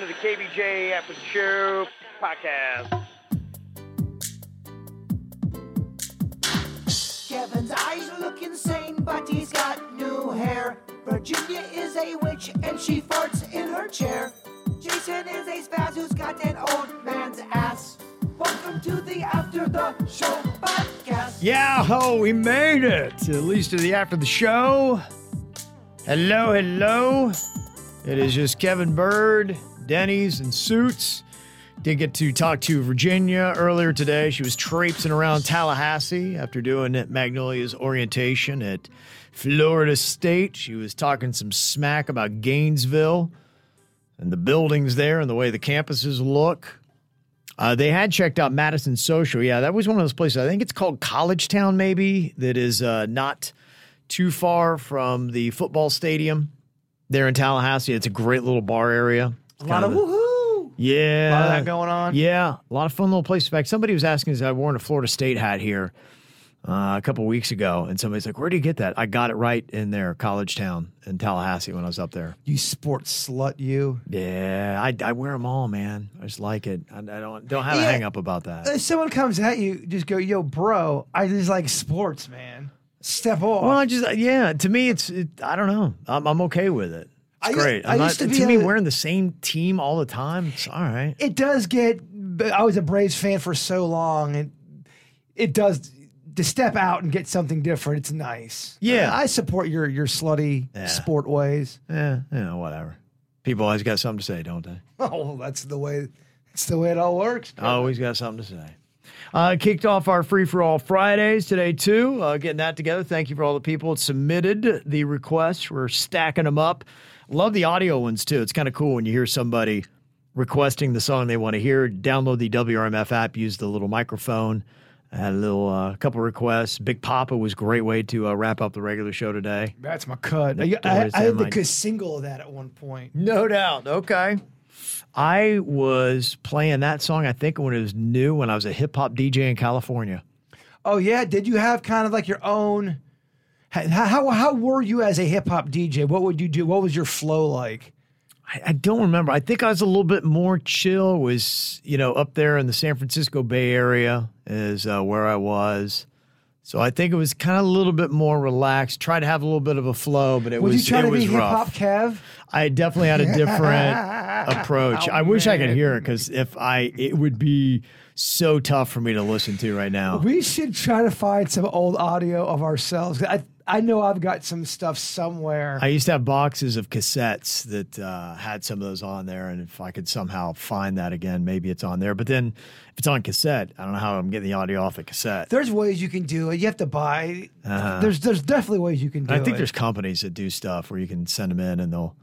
All right, welcome to the KVJ After the Show podcast. Kevin's eyes look insane, but he's got new hair. Virginia is a witch and she farts in her chair. Jason is a spaz who's got an old man's ass. Welcome to the After the Show podcast. Yeah, ho, we made it. At least to the after the show. Hello, hello. It is just Kevin Bird, Denny's, and Suits. Did get to talk to Virginia earlier today. She was traipsing around Tallahassee after doing Magnolia's orientation at Florida State. She was talking some smack about Gainesville and the buildings there and the way the campuses look. Uh, they had checked out Madison Social. Yeah, that was one of those places. I think it's called College Town, maybe, that is uh, not too far from the football stadium there in Tallahassee. It's a great little bar area. A lot of Kind woohoo. Yeah. A lot of that going on. Yeah, a lot of fun little places. In fact, somebody was asking us, I wore a Florida State hat here uh, a couple weeks ago, and somebody's like, Where do you get that? I got it right in there, College Town in Tallahassee when I was up there. You sports slut, you. Yeah, I, I wear them all, man. I just like it. I, I don't don't have a Yeah. hang up about that. If someone comes at you, just go, yo, bro, I just like sports, man. Step off. Well, I just yeah. To me, it's it, I don't know. I'm, I'm okay with it. It's I- great. I I'm used not, to to, be me, a- wearing the same team all the time, it's all right. it does get, I was a Braves fan for so long, and it does, to step out and get something different, it's nice. Yeah. I support your your slutty Yeah. sport ways. Yeah, you know, whatever. People always got something to say, don't they? Oh, that's the way, that's the way it all works. Always got something to say. Uh, kicked off our free for all Fridays today too. Uh, getting that together. Thank you for all the people that submitted the requests. We're stacking them up. Love the audio ones too. It's kind of cool when you hear somebody requesting the song they want to hear. Download the WRMF app. Use the little microphone. I had a little uh, couple requests. Big Poppa was a great way to uh, wrap up the regular show today. That's my cut. I, I, I had the single of that at one point. No doubt. Okay. I was playing that song, I think, when it was new, when I was a hip hop DJ in California. Oh yeah, did you have kind of like your own? How how, how were you as a hip hop DJ? What would you do? What was your flow like? I, I don't remember. I think I was a little bit more chill. Was you know up there in the San Francisco Bay Area is uh, where I was. So I think it was kind of a little bit more relaxed. Tried to have a little bit of a flow, but it Would was you try it to was be hip hop. Kev? I definitely had a different approach. Oh, I wish I could hear it because if I, it would be so tough for me to listen to right now. We should try to find some old audio of ourselves. I I know I've got some stuff somewhere. I used to have boxes of cassettes that uh, had some of those on there, and if I could somehow find that again, maybe it's on there. But then, if it's on cassette, I don't know how I'm getting the audio off the cassette. there's ways you can do it. You have to buy. There's there's definitely ways you can do Uh-huh. I think it. there's companies that do stuff where you can send them in and they'll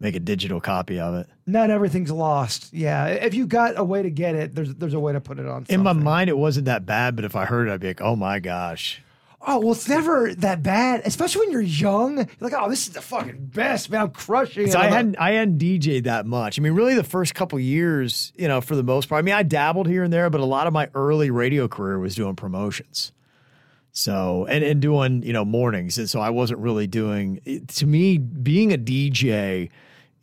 make a digital copy of it. not everything's lost. Yeah, if you got a way to get it, there's there's a way to put it on. In my mind, it wasn't that bad, but if I heard it, I'd be like, "Oh my gosh!" Oh well, it's never that bad, especially when you're young. You're like, oh, this is the fucking best, man. I'm crushing it. So I hadn't I hadn't DJ'd that much. I mean, really, the first couple years, you know, for the most part. I mean, I dabbled here and there, but a lot of my early radio career was doing promotions. So and and doing you know mornings, and so I wasn't really doing. To me, being a DJ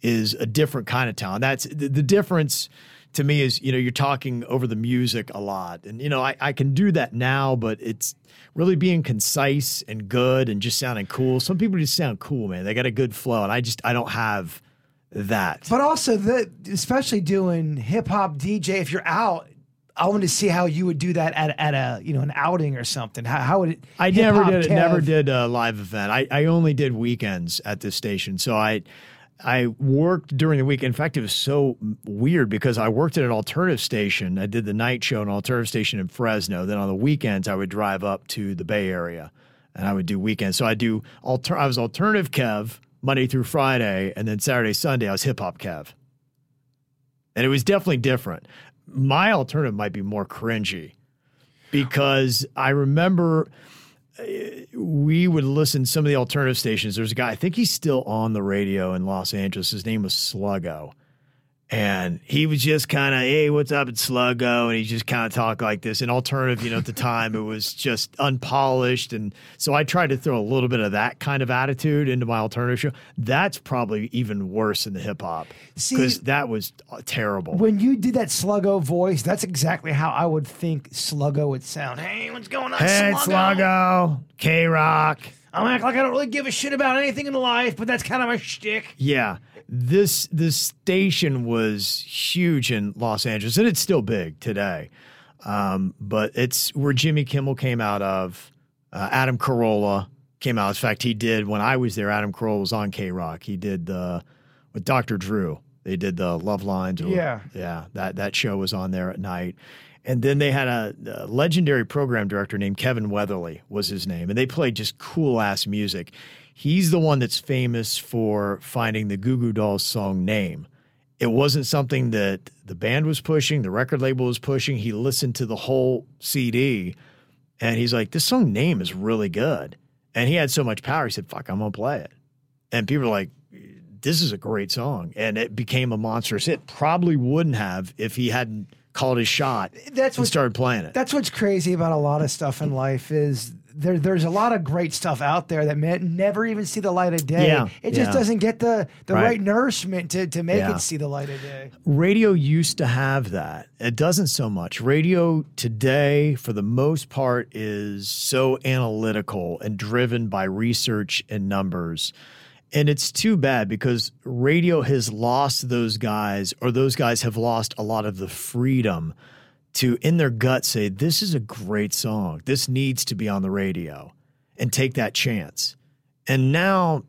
is a different kind of talent. That's the, the difference. To me, is you know you're talking over the music a lot, and you know I, I can do that now, but it's really being concise and good and just sounding cool. Some people just sound cool, man. They got a good flow, and I just I don't have that. But also the especially doing hip hop DJ if you're out. I want to see how you would do that at, at a you know an outing or something. How, how would it? I never did Kev- never did a live event. I, I only did weekends at this station. So I I worked during the week. In fact, it was so weird because I worked at an alternative station. I did the night show an alternative station in Fresno. Then on the weekends, I would drive up to the Bay Area and I would do weekends. So I do alter. I was alternative Kev Monday through Friday, and then Saturday Sunday I was hip hop Kev. And it was definitely different. My alternative might be more cringy because I remember uh, we would listen to some of the alternative stations. There's a guy, I think he's still on the radio in Los Angeles. His name was Sluggo. And he was just kind of, hey, what's up? It's Sluggo. And he just kind of talked like this. And alternative, you know, at the time, it was just unpolished. And so I tried to throw a little bit of that kind of attitude into my alternative show. That's probably even worse than the hip hop because that was uh, terrible. When you did that Sluggo voice, that's exactly how I would think Sluggo would sound. Hey, what's going on, Hey, Sluggo, KROQ. I'm act like I don't really give a shit about anything in life, but that's kind of my shtick. Yeah. This this station was huge in Los Angeles, and it's still big today. Um, but it's where Jimmy Kimmel came out of. Uh, Adam Carolla came out. In fact, he did when I was there. Adam Carolla was on KROQ. He did the with Dr. Drew. They did the Love Lines. or- Yeah. yeah. That that show was on there at night. And then they had a, a legendary program director named Kevin Weatherly was his name, and they played just cool ass music. He's the one that's famous for finding the Goo Goo Dolls song name. It wasn't something that the band was pushing, the record label was pushing. He listened to the whole CD and he's like, this song name is really good. And he had so much power, he said, fuck, I'm going to play it. And people were like, this is a great song. And it became a monstrous hit. Probably wouldn't have if he hadn't called his shot That's and what- started playing it. That's what's crazy about a lot of stuff in life is there. There's a lot of great stuff out there that may never even see the light of day. Yeah, it just yeah. doesn't get the the Right. right, nourishment to to make Yeah. it see the light of day. radio used to have that. It doesn't so much. Radio today, for the most part, is so analytical and driven by research and numbers. And it's too bad because radio has lost those guys, or those guys have lost a lot of the freedom to, in their gut, say, This is a great song. This needs to be on the radio and take that chance. And now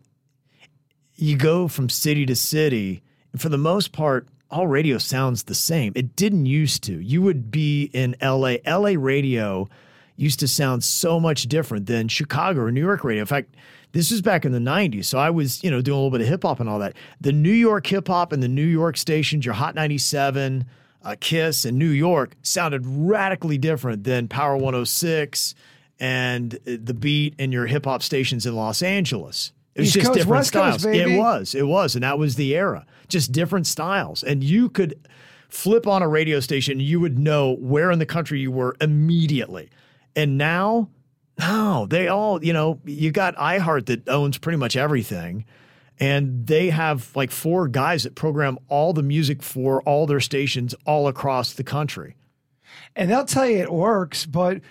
you go from city to city, and for the most part, all radio sounds the same. It didn't used to. You would be in LA. LA radio used to sound so much different than Chicago or New York radio. In fact, this was back in the 90s. So I was, you know, doing a little bit of hip hop and all that. The New York hip hop and the New York stations, your Hot 97, uh, Kiss, and New York sounded radically different than Power 106 and uh, the beat and your hip hop stations in Los Angeles. It was East just Coast, different West Coast, styles. baby. It was. It was. And that was the era. Just different styles. And you could flip on a radio station, you would know where in the country you were immediately. And now, no, they all, you know, you got iHeart that owns pretty much everything. And they have like four guys that program all the music for all their stations all across the country. And they'll tell you it works, but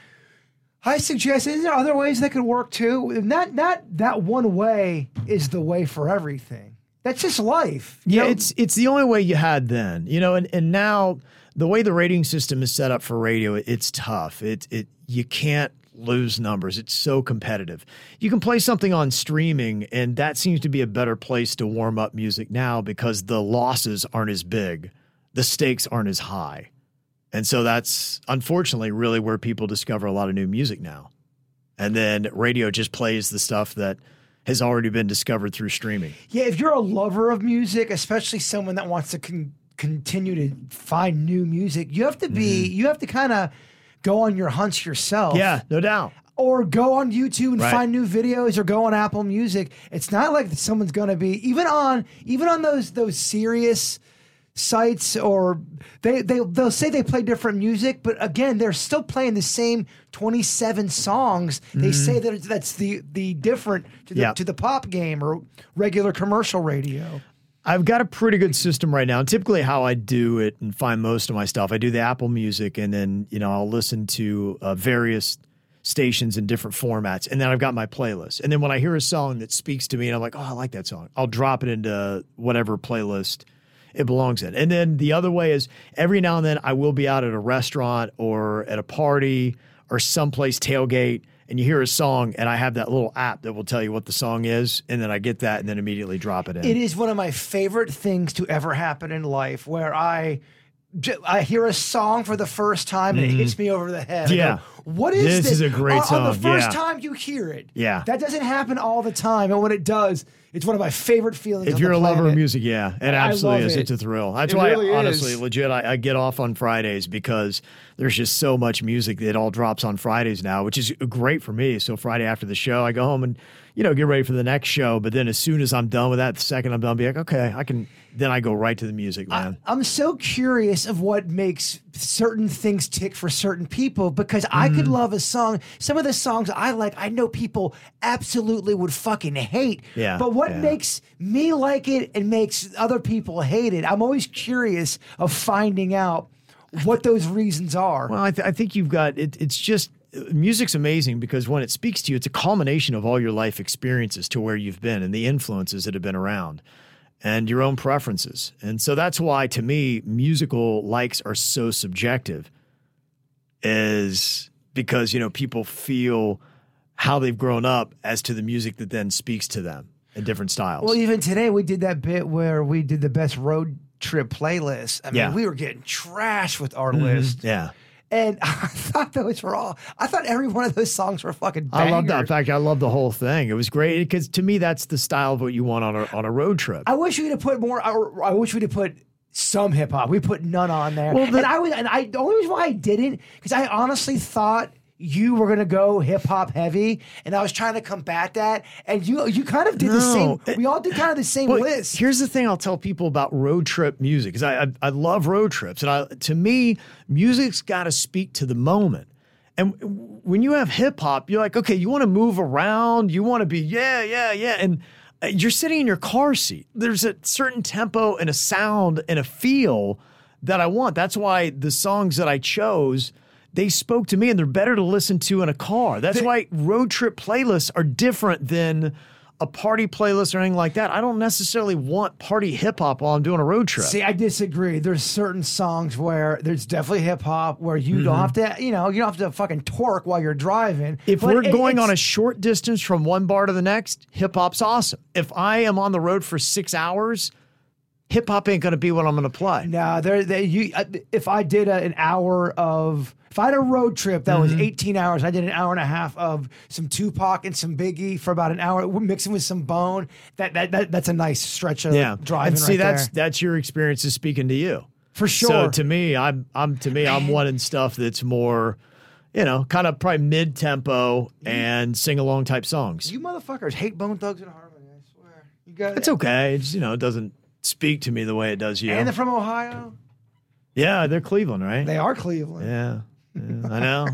I suggest is there other ways that could work too? Not not that one way is the way for everything. That's just life. Yeah, know, it's it's the only way you had then, you know, and, and now the way the rating system is set up for radio, it's tough. It it you can't lose numbers. It's so competitive. You can play something on streaming, and that seems to be a better place to warm up music now because the losses aren't as big, the stakes aren't as high. And so that's unfortunately really where people discover a lot of new music now. And then radio just plays the stuff that has already been discovered through streaming. Yeah, if you're a lover of music, especially someone that wants to con- continue to find new music, you have to be mm-hmm. you have to kind of go on your hunts yourself. Mm-hmm. Yeah, no doubt. Or go on YouTube and Right. find new videos or go on Apple Music. It's not like someone's going to be even on even on those those serious sites or they they they'll say they play different music, but again, they're still playing the same 27 songs. They say that it's- that's the the different to the Mm-hmm. To the pop game or regular commercial radio. I've got a pretty good system right now. Typically, how I do it and find most of my stuff, I do the Apple Music, and then you know I'll listen to uh, various stations in different formats. And then I've got my playlist. And then when I hear a song that speaks to me and I'm like, oh, I like that song, I'll drop it into whatever playlist it belongs in. And then the other way is every now and then I will be out at a restaurant or at a party or someplace tailgate and you hear a song and I have that little app that will tell you what the song is and then I get that and then immediately drop it in. It is one of my favorite things to ever happen in life where I I hear a song for the first time and it hits me over the head. Mm-hmm. Yeah. go, what is This this? is a great on, on the first yeah. time you hear it. Yeah. That doesn't happen all the time. And when it does, it's one of my favorite feelings. If on you're the a lover of music, yeah, it absolutely is. it. It's a thrill. That's It why, really honestly, is. legit, I, I get off on Fridays because there's just so much music that all drops on Fridays now, which is great for me. So Friday after the show, I go home and you know get ready for the next show. But then as soon as I'm done with that, the second I'm done, be like, okay, I can. Then I go right to the music, man. I'm so curious of what makes certain things tick for certain people because I could Mm. love a song. Some of the songs I like, I know people absolutely would fucking hate. Yeah, But what yeah. makes me like it and makes other people hate it? I'm always curious of finding out what those reasons are. Well, I, th- I think you've got it. It's just music's amazing because when it speaks to you, it's a culmination of all your life experiences to where you've been and the influences that have been around and your own preferences. And so that's why, to me, musical likes are so subjective, is because, you know, people feel how they've grown up as to the music that then speaks to them in different styles. Well, even today we did that bit where we did the best road trip playlist. I mean, Yeah. Mm-hmm. we were getting trash with our list. yeah. And I thought those were all. I thought every one of those songs were fucking. I love that. In fact, I love the whole thing. It was great because to me, that's the style of what you want on a, on a road trip. I wish we'd have put more. I, I wish we'd have put some hip hop. We put none on there. Well, the- and I was, and I the only reason why I didn't because I honestly thought you were gonna go hip hop heavy, and I was trying to combat that. And you, you kind of did the same. We all did kind of the same Well, list. Here's the thing I'll tell people about road trip music because I, I I love road trips, and I to me, music's got to speak to the moment. And when you have hip hop, you're like, okay, you want to move around, you want to be, yeah, yeah, yeah, and uh, you're sitting in your car seat. There's a certain tempo and a sound and a feel that I want. That's why the songs that I chose. They spoke to me and they're better to listen to in a car. That's why road trip playlists are different than a party playlist or anything like that. I don't necessarily want party hip hop while I'm doing a road trip. See, I disagree. There's certain songs where there's definitely hip hop where you don't have to, you know, you don't have to fucking torque while you're driving. if But we're it- going on a short distance from one bar to the next, hip hop's awesome. If I am on the road for six hours, hip hop ain't going to be what I'm going to play. No, there. They, you, uh, if I did a, an hour of, if I had a road trip that Mm-hmm. was 18 hours, I did an hour and a half of some Tupac and some Biggie for about an hour, mixing with some Bone. That that, that that's a nice stretch of Yeah, driving. and see right that's there. that's your experiences speaking to you for sure. So to me, I'm I'm to me I'm wanting stuff that's more, you know, kind of probably mid tempo and sing along type songs. you motherfuckers hate Bone Thugs-n-Harmony. I swear. You got It's okay. It's you know it doesn't speak to me the way it does you. And they're from Ohio. yeah, they're Cleveland, right? They are Cleveland. Yeah, yeah, I know.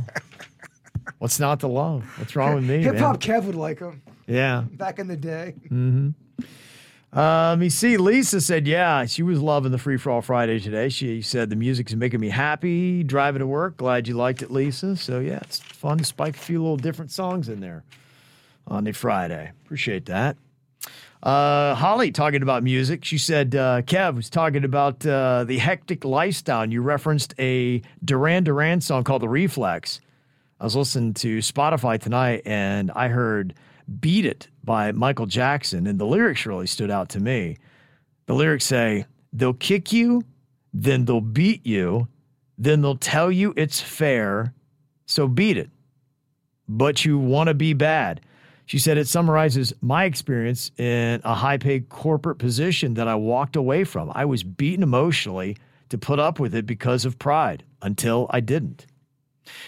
What's not to love? What's wrong with me? Hip hop Kev would like them Yeah. back in the day. Uh, let me see. Lisa said, yeah, she was loving the Free for All Friday today. She said the music's making me happy driving to work. Glad you liked it, Lisa. So yeah, it's fun to spike a few little different songs in there on a Friday. Appreciate that. Uh, Holly talking about music. She said, uh, Kev was talking about uh, the hectic lifestyle. And you referenced a Duran Duran song called The Reflex. I was listening to Spotify tonight and I heard Beat It by Michael Jackson, and the lyrics really stood out to me. The lyrics say, They'll kick you, then they'll beat you, then they'll tell you it's fair, so beat it. But you want to be bad. She said it summarizes my experience in a high paid corporate position that I walked away from. I was beaten emotionally to put up with it because of pride until I didn't.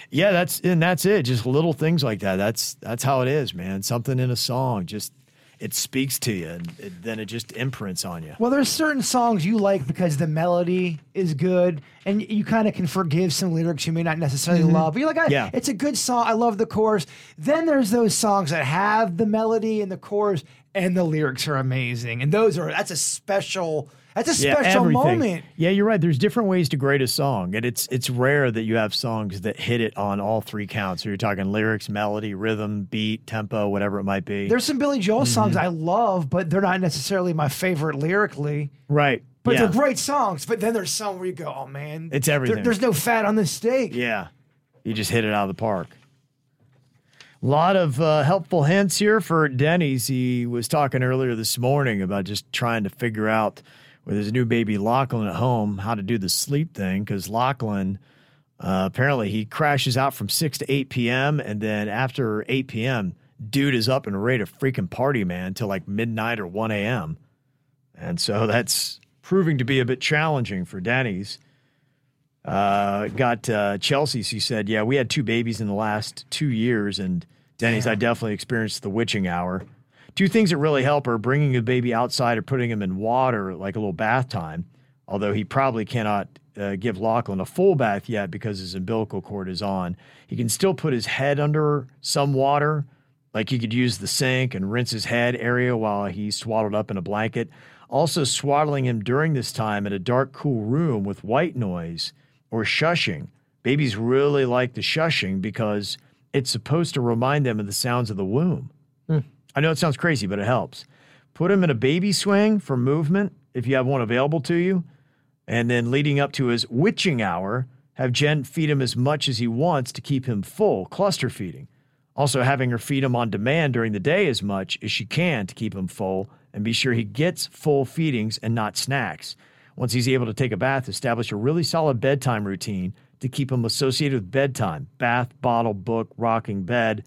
Yeah, that's and that's it. Just little things like that. That's that's how it is, man. Something in a song just it speaks to you, and it, then it just imprints on you. Well, there's certain songs you like because the melody is good, and you kind of can forgive some lyrics you may not necessarily love. But you're like, I, Mm-hmm. Yeah. it's a good song. I love the chorus. Then there's those songs that have the melody and the chorus, and the lyrics are amazing. And those are that's a special That's a special everything. moment. Yeah, you're right. There's different ways to grade a song, and it's it's rare that you have songs that hit it on all three counts. So you're talking lyrics, melody, rhythm, beat, tempo, whatever it might be. There's some Billy Joel songs Mm-hmm. I love, but they're not necessarily my favorite lyrically. right. But yeah. they're great songs. But then there's some where you go, oh man, It's there- everything. there's no fat on the steak. Yeah. You just hit it out of the park. A lot of uh, helpful hints here for Denny's. He was talking earlier this morning about just trying to figure out with his new baby Lachlan at home how to do the sleep thing because Lachlan uh, apparently he crashes out from 6 to 8 p.m. and then after 8 p.m., dude is up and ready to freaking party, man, till like midnight or 1 a.m. And so that's proving to be a bit challenging for Denny's. Uh, got uh, Chelsea. She said, "Yeah, we had two babies in the last two years, and Denny's. I definitely experienced the witching hour. Two things that really help are bringing the baby outside or putting him in water, like a little bath time. Although he probably cannot uh, give Lachlan a full bath yet because his umbilical cord is on. He can still put his head under some water, like he could use the sink and rinse his head area while he's swaddled up in a blanket. Also, swaddling him during this time in a dark, cool room with white noise." or shushing. Babies really like the shushing because it's supposed to remind them of the sounds of the womb. I know it sounds crazy, but it helps. Put him in a baby swing for movement if you have one available to you. And then leading up to his witching hour, have Jen feed him as much as he wants to keep him full, cluster feeding. Also, having her feed him on demand during the day as much as she can to keep him full and be sure he gets full feedings and not snacks. Once he's able to take a bath, establish a really solid bedtime routine to keep him associated with bedtime bath, bottle, book, rocking, bed.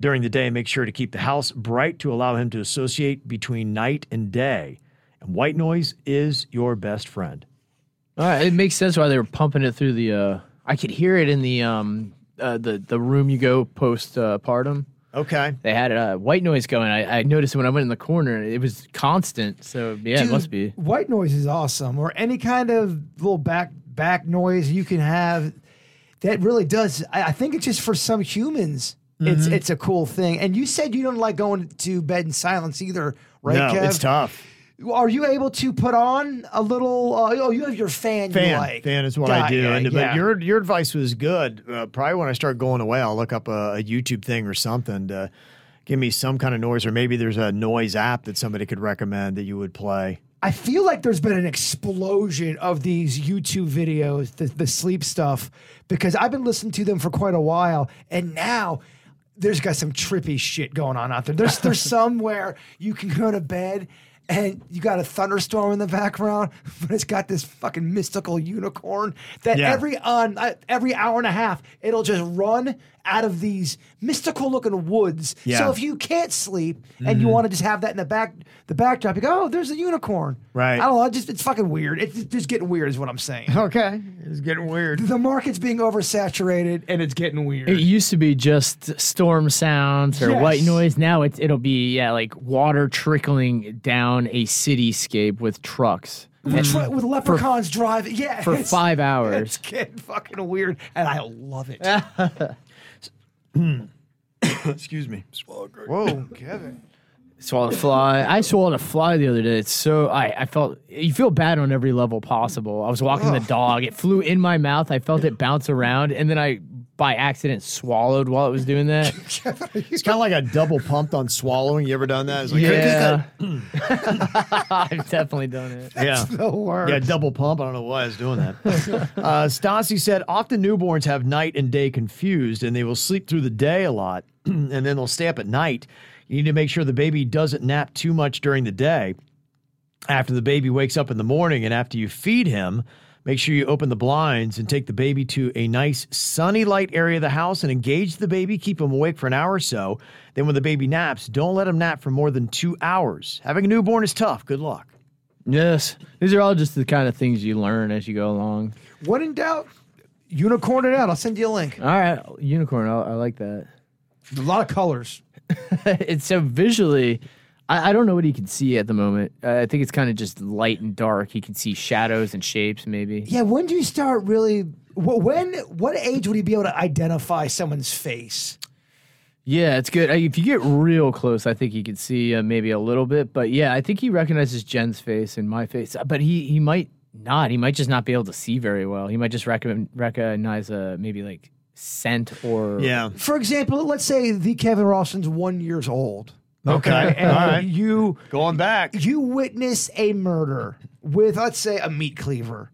During the day, make sure to keep the house bright to allow him to associate between night and day. And white noise is your best friend. All right, it makes sense why they were pumping it through the. Uh, I could hear it in the um uh, the the room you go post uh, partum. Okay. They had uh, white noise going. I, I noticed when I went in the corner, it was constant. So yeah, it must be. White noise is awesome, or any kind of little back back noise you can have. That really does. I, I think it's just for some humans. It's Mm-hmm. it's a cool thing. And you said you don't like going to bed in silence either, right? no, Kev? it's tough. Are you able to put on a little? Uh, oh, you have your fan. you Fan, like. fan is what Got I do. ya, and, yeah. But your your advice was good. Uh, probably when I start going away, I'll look up a, a YouTube thing or something to give me some kind of noise, or maybe there's a noise app that somebody could recommend that you would play. I feel like there's been an explosion of these YouTube videos, the, the sleep stuff, because I've been listening to them for quite a while, and now there's got some trippy shit going on out there. There's there's some where you can go to bed and you got a thunderstorm in the background, but it's got this fucking mystical unicorn that Yeah. every on uh, every hour and a half it'll just run out of these mystical looking woods. Yeah. Mm-hmm. So if you can't sleep and you want to just have that in the back the backdrop, you go, oh, there's a unicorn. Right. I don't know. Just it's fucking weird. It's just getting weird, is what I'm saying. Okay, it's getting weird. the market's being oversaturated and it's getting weird. It used to be just storm sounds or white noise. Now it's it'll be yeah like water trickling down a cityscape with trucks with, tra- with leprechauns driving, yeah, for it's- five It's hours. getting fucking weird, and I love it. Excuse me. Whoa, Kevin. Swallowed a fly. I swallowed a fly the other day. It's so I, I felt you feel bad on every level possible. I was walking the dog. It flew in my mouth. I felt it bounce around, and then I by accident swallowed while it was doing that. It's kind of like a double pumped on swallowing. You ever done that? It's like, yeah, I've definitely done it. yeah. The worst. Yeah, double pump. I don't know why I was doing that. uh, Stassi said, often newborns have night and day confused, and they will sleep through the day a lot, and then they'll stay up at night. You need to make sure the baby doesn't nap too much during the day. After the baby wakes up in the morning and after you feed him, make sure you open the blinds and take the baby to a nice sunny light area of the house and engage the baby. Keep him awake for an hour or so. Then, when the baby naps, don't let him nap for more than two hours. Having a newborn is tough. Good luck. Yes, these are all just the kind of things you learn as you go along. When in doubt, unicorn it out. I'll send you a link. All right, unicorn. I, I like that. A lot of colors. it's so visually. I, I don't know what he can see at the moment. Uh, I think it's kind of just light and dark. He can see shadows and shapes, maybe. Yeah, when do you start really? wh- When? What age would he be able to identify someone's face? Yeah, it's good. Uh, If you get real close, I think he can see uh, maybe a little bit. But yeah, I think he recognizes Jen's face and my face. But he he might not. He might just not be able to see very well. He might just recognize recognize uh, maybe like scent or Yeah. For example, let's say the Kevin Ralston's one years old. Okay. And All right. you Going back. you witness a murder with let's say a meat cleaver.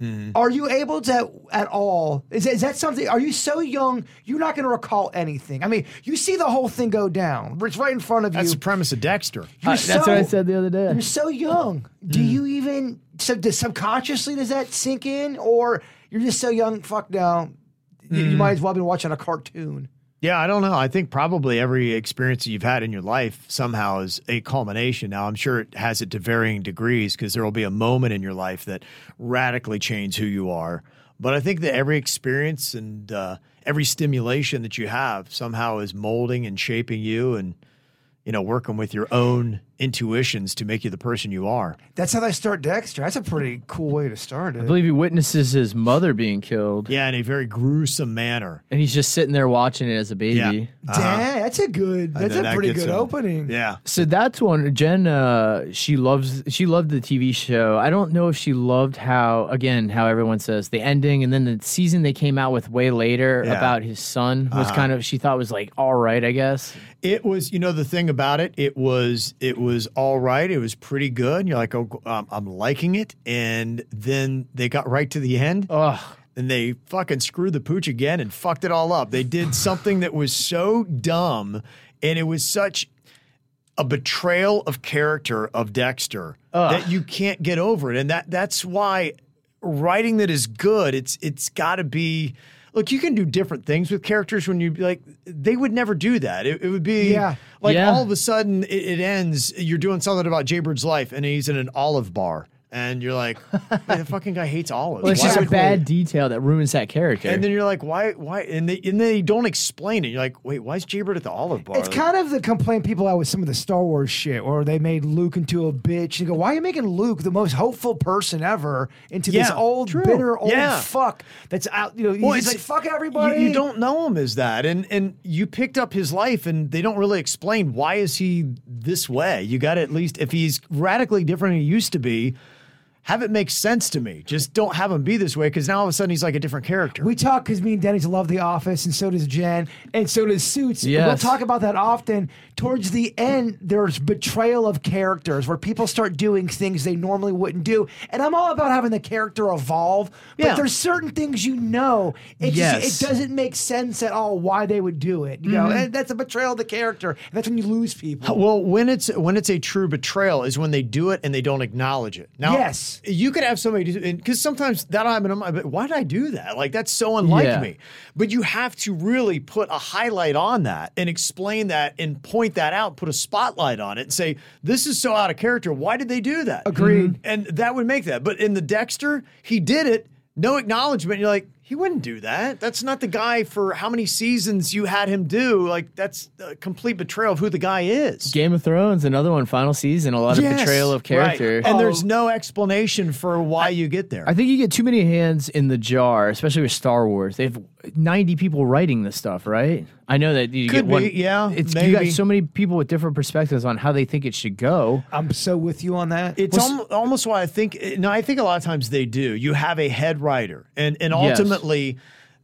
Mm-hmm. Are you able to at all? Is, is that something? Are you so young you're not going to recall anything? I mean, you see the whole thing go down. It's right in front of That's you. That's the premise of Dexter. You're Uh, that's what I so- said the other day. You're so young. Do Mm. you even so does subconsciously does that sink in, or you're just so young? Fuck no. You, Mm. you might as well be watching a cartoon. Yeah, I don't know. I think probably every experience that you've had in your life somehow is a culmination. Now, I'm sure it has it to varying degrees because there will be a moment in your life that radically changes who you are. But I think that every experience and uh, every stimulation that you have somehow is molding and shaping you and, you know, working with your own intuitions to make you the person you are. That's how they start Dexter. That's a pretty cool way to start it. I believe he witnesses his mother being killed, Yeah, in a very gruesome manner. and he's just sitting there watching it as a baby. Yeah. Uh-huh. Dang, that's a good. That's a that pretty good him. opening. Yeah. So that's one. Jen, uh, she loves she loved the TV show. I don't know if she loved how again how everyone says the ending, and then the season they came out with way later Yeah. about his son was kind of she thought was like all right, I guess. It was, you know, the thing about it, it was, it was all right. It was pretty good. You're like, oh, um, I'm liking it. And then they got right to the end Ugh. and they fucking screwed the pooch again and fucked it all up. They did something that was so dumb and it was such a betrayal of character of Dexter that you can't get over it. And that that's why writing that is good, it's it's got to be Look, you can do different things with characters when you like. They would never do that. It, it would be Yeah. like Yeah. all of a sudden it, it ends. You're doing something about Jaybird's life, and he's in an olive bar, and you're like, "Man, the fucking guy hates olives." Well, it's Why just a would- bad detail that ruins that character. And then you're like, why, why? And they, and they don't explain it. You're like, wait, why is Jaybird at the olive bar? It's Like, kind of the complaint people had with some of the Star Wars shit, where they made Luke into a bitch. And you go, why are you making Luke the most hopeful person ever into this Yeah, old, true. bitter old Yeah. fuck that's out? You know, he's Well, just like it's- fuck you- everybody. You, don't know him as that, and and you picked up his life, and they don't really explain why is he this way. You got to at least if he's radically different than he used to be, have it make sense to me. Just don't have him be this way because now all of a sudden he's like a different character. We talk because me and Denny's love The Office, and so does Jen, and so does Suits. We'll talk about that often. Towards the end, there's betrayal of characters where people start doing things they normally wouldn't do. And I'm all about having the character evolve, but Yeah. there's certain things you know it Yes. just, it doesn't make sense at all why they would do it. You know, mm-hmm. and that's a betrayal of the character. And that's when you lose people. Well, when it's when it's a true betrayal is when they do it and they don't acknowledge it. Now, Yes. You could have somebody do because sometimes that'll happen. I'm like, why did I do that? Like that's so unlike Yeah. me. But you have to really put a highlight on that and explain that and point that out. Put a spotlight on it and say this is so out of character. Why did they do that? Agreed. And that would make that. But in the Dexter, he did it. No acknowledgement. You're like, he wouldn't do that. That's not the guy for how many seasons you had him do. Like, that's a complete betrayal of who the guy is. Game of Thrones, another one, final season, a lot of Yes, betrayal of character. right. And there's no explanation for why you get there. I think you get too many hands in the jar, especially with Star Wars. They have 90 people writing this stuff, right? I know that you Could get one. be, yeah, It's you got maybe. so many people with different perspectives on how they think it should go. I'm so with you on that. It's almo- almost why I think. No, I think a lot of times they do. You have a head writer, and and Yes. ultimately,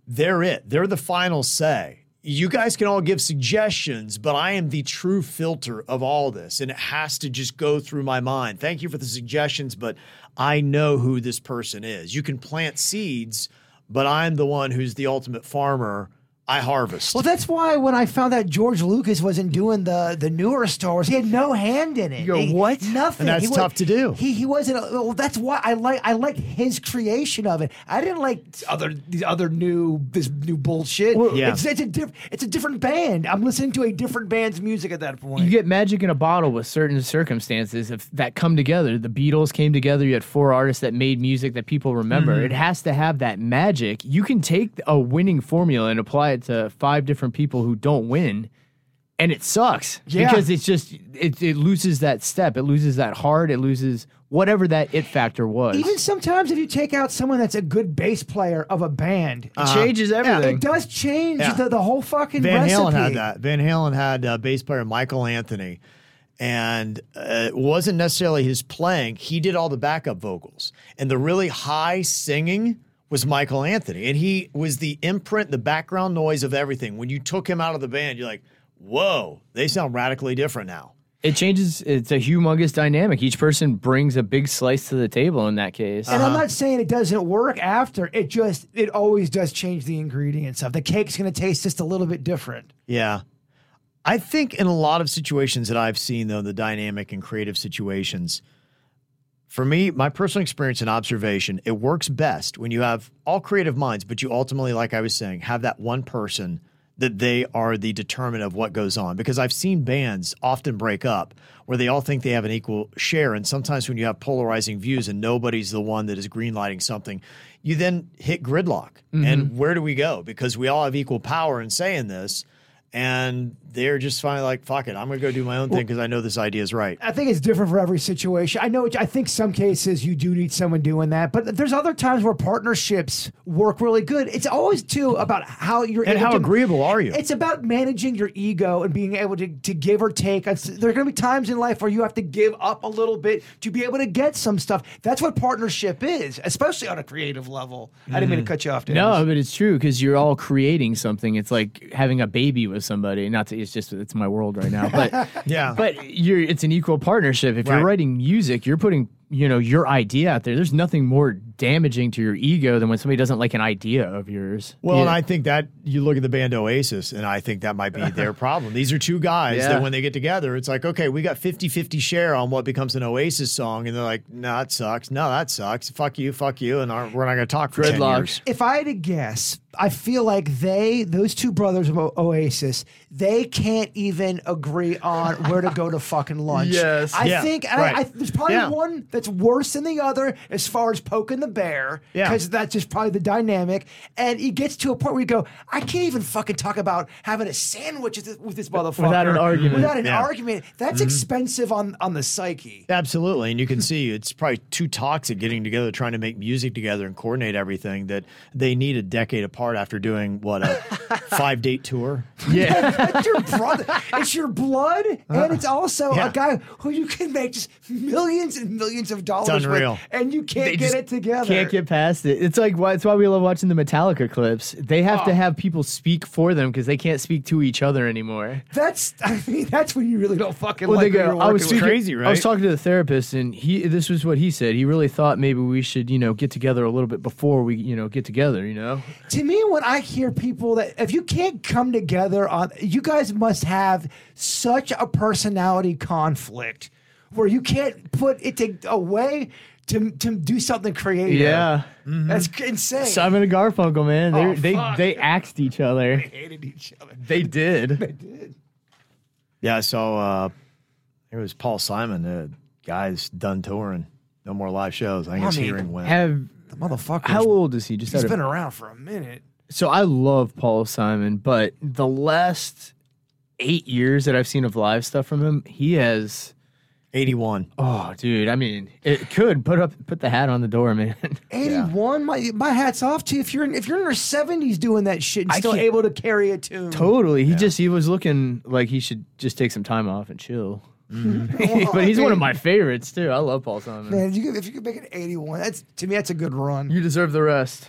they're it. They're the final say. You guys can all give suggestions, but I am the true filter of all this, and it has to just go through my mind. Thank you for the suggestions, but I know who this person is. You can plant seeds, but I'm the one who's the ultimate farmer. I harvest. Well, that's why when I found out George Lucas wasn't doing the the newer Star Wars, he had no hand in it. You go, He- "What?" Nothing. And that's He wa- tough to do. He he wasn't. Well, that's why I like I like his creation of it. I didn't like other these other new this new bullshit. yeah. It's it's a diff, it's a different band. I'm listening to a different band's music at that point. You get magic in a bottle with certain circumstances if that come together. The Beatles came together. You had four artists that made music that people remember. Mm-hmm. It has to have that magic. You can take a winning formula and apply it to five different people who don't win, and it sucks Yeah. because it's just it, it loses that step, it loses that heart, it loses whatever that it factor was. Even sometimes, if you take out someone that's a good bass player of a band, it changes everything. it does change Yeah. the, the whole fucking Van recipe. Halen had that. Van Halen had uh, bass player Michael Anthony, and uh, it wasn't necessarily his playing. He did all the backup vocals, and the really high singing was Michael Anthony, and he was the imprint, the background noise of everything. When you took him out of the band, you're like, "Whoa, they sound radically different now." It changes. It's a humongous dynamic. Each person brings a big slice to the table. In that case, And I'm uh-huh. not saying it doesn't work after. It just it always does change the ingredients of the cake's going to taste just a little bit different. Yeah. I think in a lot of situations that I've seen, though, the dynamic and creative situations, for me, my personal experience and observation, it works best when you have all creative minds, but you ultimately, like I was saying, have that one person that they are the determinant of what goes on. Because I've seen bands often break up where they all think they have an equal share. And sometimes when you have polarizing views and nobody's the one that is greenlighting something, you then hit gridlock. And mm-hmm. where do we go? Because we all have equal power in saying this. And they're just finally like, fuck it, I'm going to go do my own thing because I know this idea is right. I think it's different for every situation. I know. I think some cases you do need someone doing that, but there's other times where partnerships work really good. It's always too about how you're And how to- agreeable are you? It's about managing your ego and being able to, to give or take. There are going to be times in life where you have to give up a little bit to be able to get some stuff. That's what partnership is, especially on a creative level. I didn't mean to mm. cut you off. Dennis. no, but it's true because you're all creating something. It's like having a baby with somebody. Not to, it's just it's my world right now, but Yeah. but you're it's an equal partnership. If Right. you're writing music, you're putting you know your idea out there. There's nothing more damaging to your ego than when somebody doesn't like an idea of yours. Well, Yeah. and I think that you look at the band Oasis, and I think that might be their problem. These are two guys Yeah. that when they get together, it's like, okay, we got 50 50 share on what becomes an Oasis song. And they're like, no, that sucks. No, that sucks. Fuck you, fuck you. And aren't- we're not going to talk for 10 years. if I had to guess, I feel like they, those two brothers of O- Oasis, they can't even agree on where to go to fucking lunch. Yes. I Yeah, think right. I, I, there's probably Yeah. one that's worse than the other as far as poking the bear. Yeah. because that's just probably the dynamic. And it gets to a point where you go, I can't even fucking talk about having a sandwich with this, with this motherfucker Without an argument. Without an Yeah. argument, that's mm-hmm. expensive on on the psyche. Absolutely. And you can see it's probably too toxic getting together, trying to make music together and coordinate everything that they need a decade apart after doing what, a five date tour? yeah. That's your brother. It's your blood, and uh, it's also. Yeah. a guy who you can make just millions and millions of dollars unreal. with, and you can't They get just it together. Can't get past it. It's like why it's why we love watching the Metallica clips. They have Oh. to have people speak for them because they can't speak to each other anymore. that's, I mean, that's when you really don't fucking Well, like they go, I was working with. speaking, Crazy, I was talking to the therapist, and he this was what he said. He really thought maybe we should, you know, get together a little bit before we, you know, get together. You know, To me, when I hear people that if you can't come together on, you guys must have such a personality conflict where you can't put it to, away to to do something creative. yeah. that's insane. Simon and Garfunkel, man, they Oh, they fuck. they axed each other. They hated each other. They did. They did. Yeah. So uh, it was Paul Simon. The guy's done touring. No more live shows. I think I his mean, hearing went. Have The motherfucker. how old is he? Just He's out of- been around for a minute. so I love Paul Simon, but the last eight years that I've seen of live stuff from him, he has. 81. Oh, dude! I mean, it could put up put the hat on the door, man. 81. My my hats off to you. If you're in, if you're in your 70s doing that shit and I still can't- able to carry a tune. totally. He just he was looking like he should just take some time off and chill. Mm-hmm. Oh, but he's one of my favorites too. I love Paul Simon. Man, you could, if you could make it 81, that's to me that's a good run. You deserve the rest.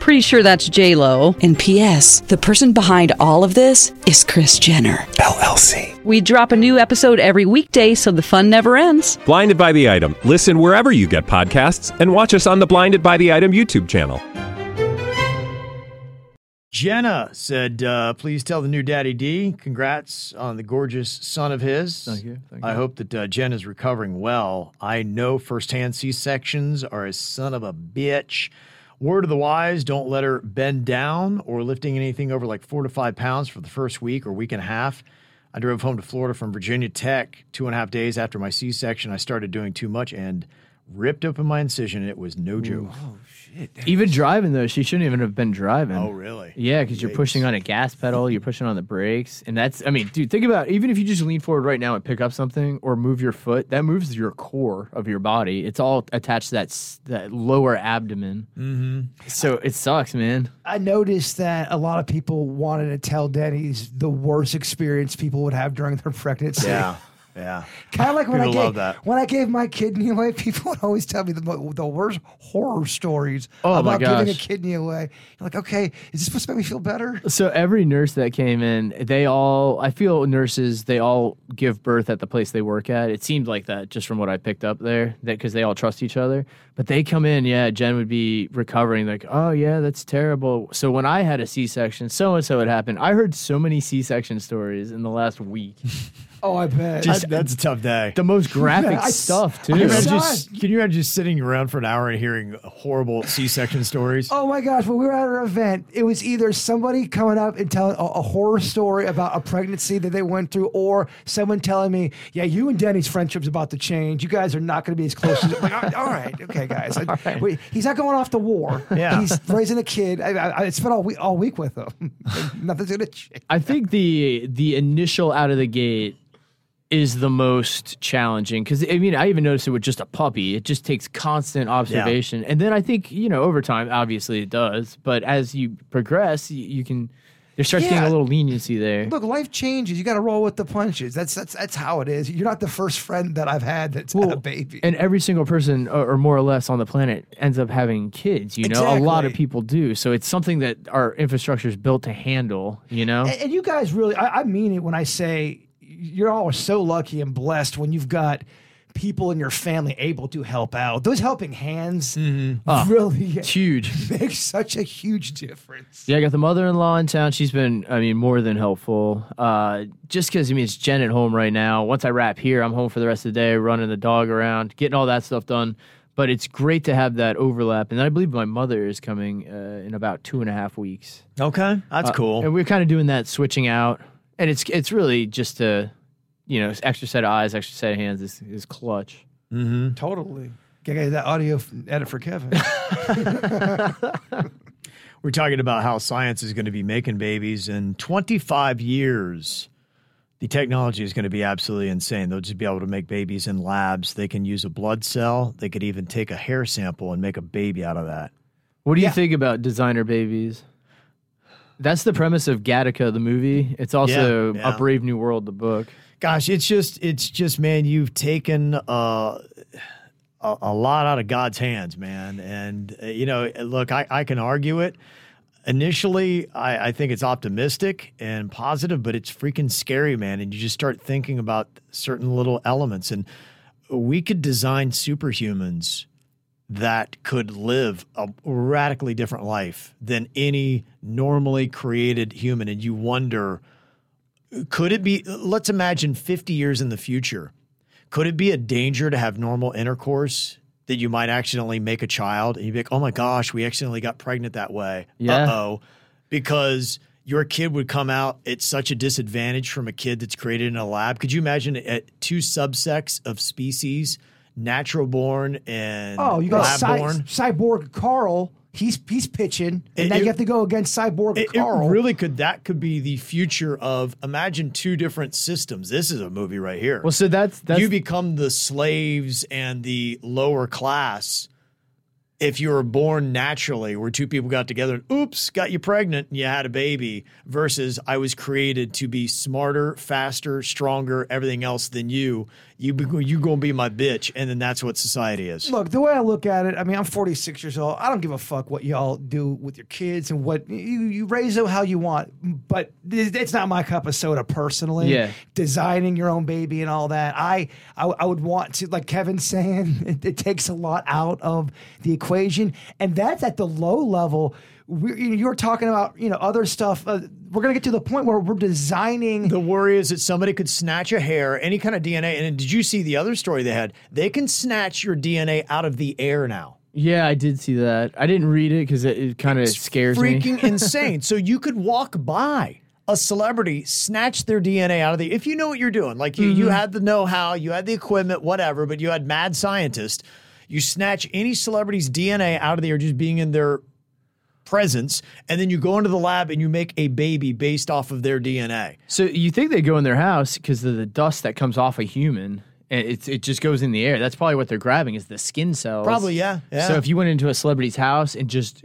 Pretty sure that's J Lo. And P.S. The person behind all of this is Kris Jenner LLC. We drop a new episode every weekday, so the fun never ends. Blinded by the item. Listen wherever you get podcasts, and watch us on the Blinded by the Item YouTube channel. Jenna said, uh, "Please tell the new Daddy D, congrats on the gorgeous son of his. Thank you, thank I you. hope that uh, Jen is recovering well. I know firsthand C sections are a son of a bitch. Word of the wise: Don't let her bend down or lifting anything over like four to five pounds for the first week or week and a half. I drove home to Florida from Virginia Tech two and a half days after my C section. I started doing too much and ripped open my incision. It was no joke. Oh, Even driving though, she shouldn't even have been driving. Oh, really? Yeah, because you're pushing on a gas pedal, you're pushing on the brakes, and that's. I mean, dude, think about it. even if you just lean forward right now and pick up something or move your foot, that moves your core of your body. It's all attached to that s- that lower abdomen. Mm-hmm. So it sucks, man. I noticed that a lot of people wanted to tell Denny's the worst experience people would have during their pregnancy. Yeah, yeah. Kind of like when I gave that. when I gave my kidney away, people would always tell me the, mo- the worst horror stories Oh, my about giving a gosh. kidney away. You're like, okay, is this supposed to make me feel better? So every nurse that came in, they all. I feel nurses they all give birth at the place they work at. It seemed like that just from what I picked up there, that because they all trust each other. But they come in, yeah. Jen would be recovering, like, oh yeah, that's terrible. So when I had a C-section, so and so had happened. I heard so many C-section stories in the last week. Oh, I bet. Just, that's a tough day. The most graphic I s- stuff too. Can you, imagine just, can you imagine just sitting around for an hour and hearing horrible C-section stories? Oh my gosh, when we were at an event, it was either somebody coming up and telling a, a horror story about a pregnancy that they went through, or someone telling me, Yeah, you and Denny's friendship's about to change. You guys are not going to be as close as. Like, all right, okay, guys. I- wait, he's not going off to war. Yeah. He's raising a kid. I, I, I spent all week, all week with him. Nothing's going to change. I think the the initial out of the gate is the most challenging because I mean I even noticed it with just a puppy. It just takes constant observation, and then I think you know over time, obviously it does. But as you progress, you, you can there starts getting a little leniency there. Look, life changes. You got to roll with the punches. That's that's that's how it is. You're not the first friend that I've had that's had a baby. And every single person, or, or more or less, on the planet ends up having kids. You know, a lot of people do. So it's something that our infrastructure is built to handle. You know, And, and you guys really, I, I mean it when I say you're always so lucky and blessed when you've got people in your family able to help out. Those helping hands really it's huge. make such a huge difference. Yeah, I got the mother-in-law in town. She's been, I mean, more than helpful. Uh, just because I mean, it's Jen at home right now. Once I wrap here, I'm home for the rest of the day, running the dog around, getting all that stuff done. But it's great to have that overlap. And I believe my mother is coming uh, in about two and a half weeks. Okay, that's Uh, cool. And we're kind of doing that, switching out, and it's it's really just a, you know, extra set of eyes, extra set of hands is is clutch. Mm-hmm. Totally. Get that audio f- edit for Kevin. We're talking about how science is going to be making babies in 25 years. The technology is going to be absolutely insane. They'll just be able to make babies in labs. They can use a blood cell. They could even take a hair sample and make a baby out of that. What do you Yeah. think about designer babies? That's the premise of Gattaca, the movie. It's also Yeah, yeah. a Brave New World, the book. Gosh, it's just, it's just, man, you've taken uh, a, a lot out of God's hands, man. And, uh, you know, look, I, I can argue it. Initially, I, I think it's optimistic and positive, but it's freaking scary, man. And you just start thinking about certain little elements. And we could design superhumans that could live a radically different life than any normally created human. And you wonder, could it be let's imagine 50 years in the future could it be a danger to have normal intercourse that you might accidentally make a child and you'd be like oh my gosh we accidentally got pregnant that way Yeah. uh-oh because your kid would come out at such a disadvantage from a kid that's created in a lab could you imagine at two subsects of species natural born and oh, you got lab cy- born cyborg Carl. He's he's pitching, and It- now it- you have to go against cyborg it, it Carl. really could that could be the future of imagine two different systems this is a movie right here Well, so that's that's you become the slaves and the lower class if you were born naturally where two people got together and oops got you pregnant and you had a baby versus i was created to be smarter faster stronger everything else than you You be, you gonna be my bitch, and then that's what society is. Look, the way I look at it, I mean, I'm 46 years old. I don't give a fuck what y'all do with your kids and what you, you raise them how you want. But it's not my cup of soda personally. Yeah. Designing your own baby and all that. I I, I would want to, like Kevin's saying, it, it takes a lot out of the equation. And that's at the low level. We're, you know, you're talking about, you know, other stuff. Uh, we're going to get to the point where we're designing. The worry is that somebody could snatch a hair, any kind of DNA. And did you see the other story they had? They can snatch your DNA out of the air now. Yeah, I did see that. I didn't read it because it, it kind of scares me. Freaking insane. So you could walk by a celebrity, snatch their DNA out of the. If you know what you're doing, like you, you Mhm. had the know-how, you had the equipment, whatever, but you had mad scientists. You snatch any celebrity's DNA out of the air just being in their presence, and then you go into the lab and you make a baby based off of their DNA. So you think they go in their house because of the dust that comes off a human, and it it just goes in the air. That's probably what they're grabbing is the skin cells. Probably, yeah, yeah. So if you went into a celebrity's house and just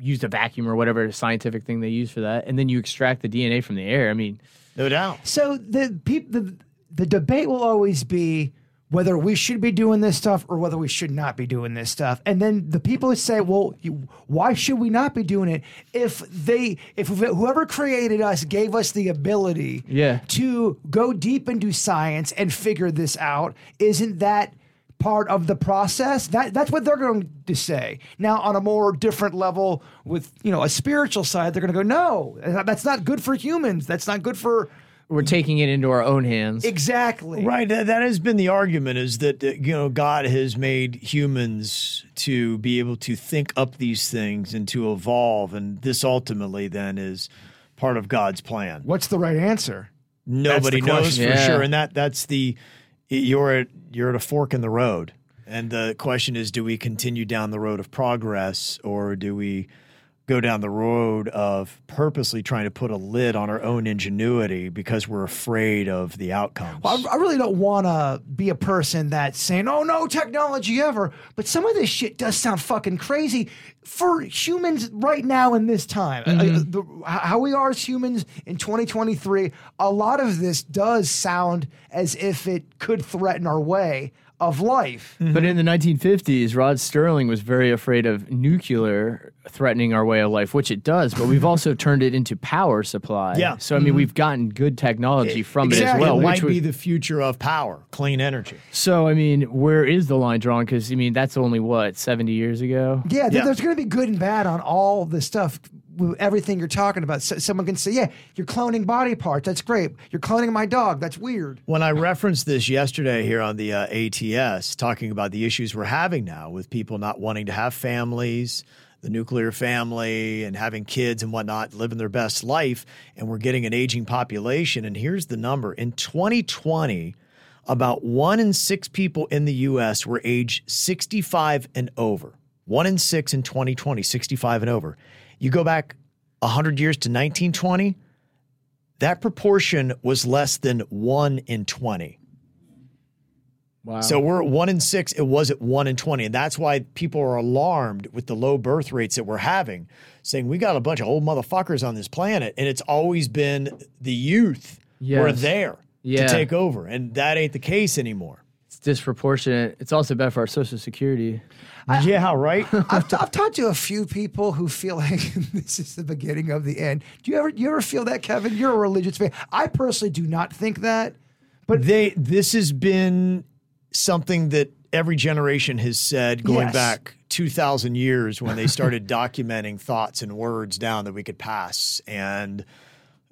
used a vacuum or whatever scientific thing they use for that, and then you extract the DNA from the air, I mean, no doubt. So the peop, the the debate will always be whether we should be doing this stuff or whether we should not be doing this stuff. And then the people say, "Well, you, why should we not be doing it?" If they, if whoever created us gave us the ability, Yeah. to go deep into science and figure this out, isn't that? Part of the process. That that's what they're going to say. Now, on a more different level, with you know a spiritual side, they're going to go, no, that's not good for humans. That's not good for we're taking it into our own hands. Exactly. Right. That, that has been the argument is that, uh, you know, God has made humans to be able to think up these things and to evolve. And this ultimately then is part of God's plan. What's the right answer? Nobody knows question. for Yeah. sure. And that that's the, you're at, you're at a fork in the road. And the question is, do we continue down the road of progress or do we go down the road of purposely trying to put a lid on our own ingenuity because we're afraid of the outcomes? Well, I, I really don't want to be a person that's saying, "Oh no, technology ever," but some of this shit does sound fucking crazy for humans right now in this time. Uh, Mhm. the, how we are as humans in 2023, a lot of this does sound as if it could threaten our way of life. But in the 1950s, Rod Sterling was very afraid of nuclear threatening our way of life, which it does, but we've also turned it into power supply. Yeah. So, I mean, Mhm. we've gotten good technology from it as well. It which might be the future of power, clean energy. so, I mean, where is the line drawn? Because, I mean, that's only what, 70 years ago? Yeah, there- there's going to be good and bad on all the stuff. Everything you're talking about. So, someone can say, "Yeah, you're cloning body parts. That's great. You're cloning my dog. That's weird." When I referenced this yesterday here on the uh, ATS, talking about the issues we're having now with people not wanting to have families, the nuclear family, and having kids and whatnot, living their best life, and we're getting an aging population. And here's the number in 2020, about one in six people in the US were age 65 and over. One in six in 2020, 65 and over. You go back 100 years to 1920, that proportion was less than one in 20. Wow. So we're at one in six. It was at one in 20. And that's why people are alarmed with the low birth rates that we're having, saying we got a bunch of old motherfuckers on this planet. And it's always been the youth Yes. there Yeah. to take over. And that ain't the case anymore. It's disproportionate. It's also bad for our Social Security. Yeah, right. I've, I've talked to a few people who feel like this is the beginning of the end. Do you ever you ever feel that, Kevin? You're a religious fan. I personally do not think that. But they this has been something that every generation has said going Yes. back 2000 years when they started documenting thoughts and words down that we could pass and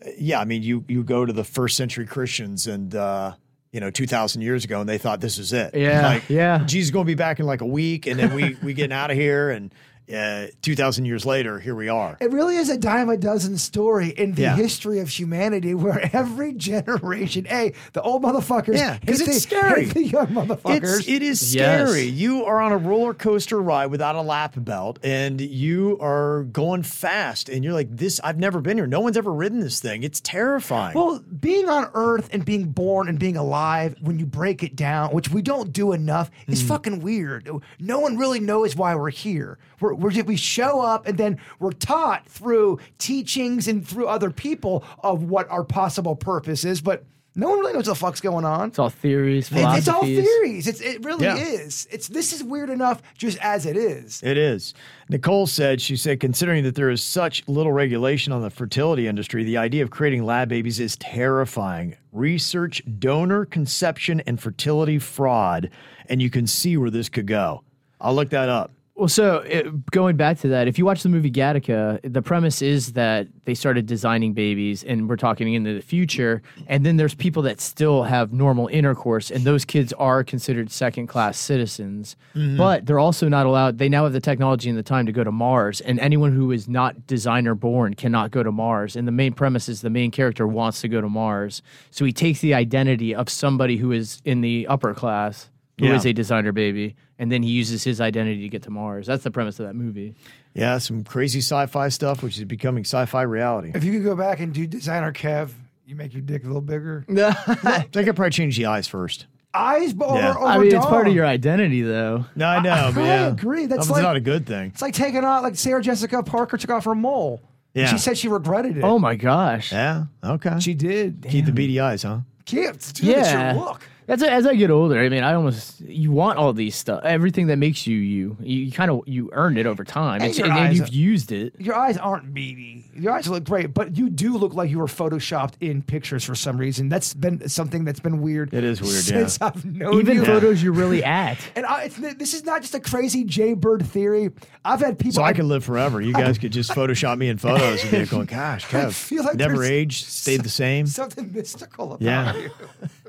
uh, yeah i mean you you go to the first century christians and uh you know 2000 years ago and they thought this was it Yeah, like yeah. jesus is going to be back in like a week and then we we getting out of here and uh 2000 years later here we are It really is a dime a dozen story in the Yeah. history of humanity where every generation, A, the old motherfuckers, yeah, because it's the- scary. the young motherfuckers. It's, it is Yes. scary. You are on a roller coaster ride without a lap belt, and you are going fast, and you're like, "This, I've never been here. No one's ever ridden this thing. It's terrifying." Well, being on Earth and being born and being alive, when you break it down, which we don't do enough, is Mm. fucking weird. No one really knows why we're here. We're, we're we show up and then we're taught through teachings and through other people of what our possible purpose is. But No one really knows what the fuck's going on. It's all theories, It- it's all theories. It's, it really Yeah. is. It's this is weird enough just as it is. It is. Nicole said, she said, considering that there is such little regulation on the fertility industry, the idea of creating lab babies is terrifying. Research donor conception and fertility fraud, and you can see where this could go. I'll look that up. Well, so it, going back to that, if you watch the movie Gattaca, the premise is that they started designing babies, and we're talking into the future. And then there's people that still have normal intercourse, and those kids are considered second class citizens. Mhm. But they're also not allowed. They now have the technology and the time to go to Mars, and anyone who is not designer born cannot go to Mars. And the main premise is the main character wants to go to Mars, so he takes the identity of somebody who is in the upper class, who is Yeah. a designer baby, and then he uses his identity to get to Mars. That's the premise of that movie. Yeah, some crazy sci fi stuff, which is becoming sci fi reality. If you could go back and do designer Kev, you make your dick a little bigger. I think I'd probably change the eyes first. Eyes b- over, Yeah. over I mean, it's part of your identity, though. No, I know. I, but I yeah. agree. That's That's like not a good thing. It's like taking off, like Sarah Jessica Parker took off her mole. Yeah. She said she regretted it. Oh my gosh. Yeah. Okay. She did. Keep the beady eyes, huh? Can't. Dude, it's yeah. your look. That's as I get older. I mean, I almost you want all these stuff, everything that makes you you. You kind of you earned it over time, And and, your and, you've are- used it. Your eyes aren't beady. Your eyes look great, but you do look like you were photoshopped in pictures for some reason. That's been something that's been weird. It is weird, since yeah. I've known Even you. photos you're really at. And I, it's, this is not just a crazy Jay Bird theory. I've had people. So I could live forever. You guys could just Photoshop me in photos and be oh, going, gosh, I Kev, feel like never there's aged, stayed the same. something mystical about Yeah. you.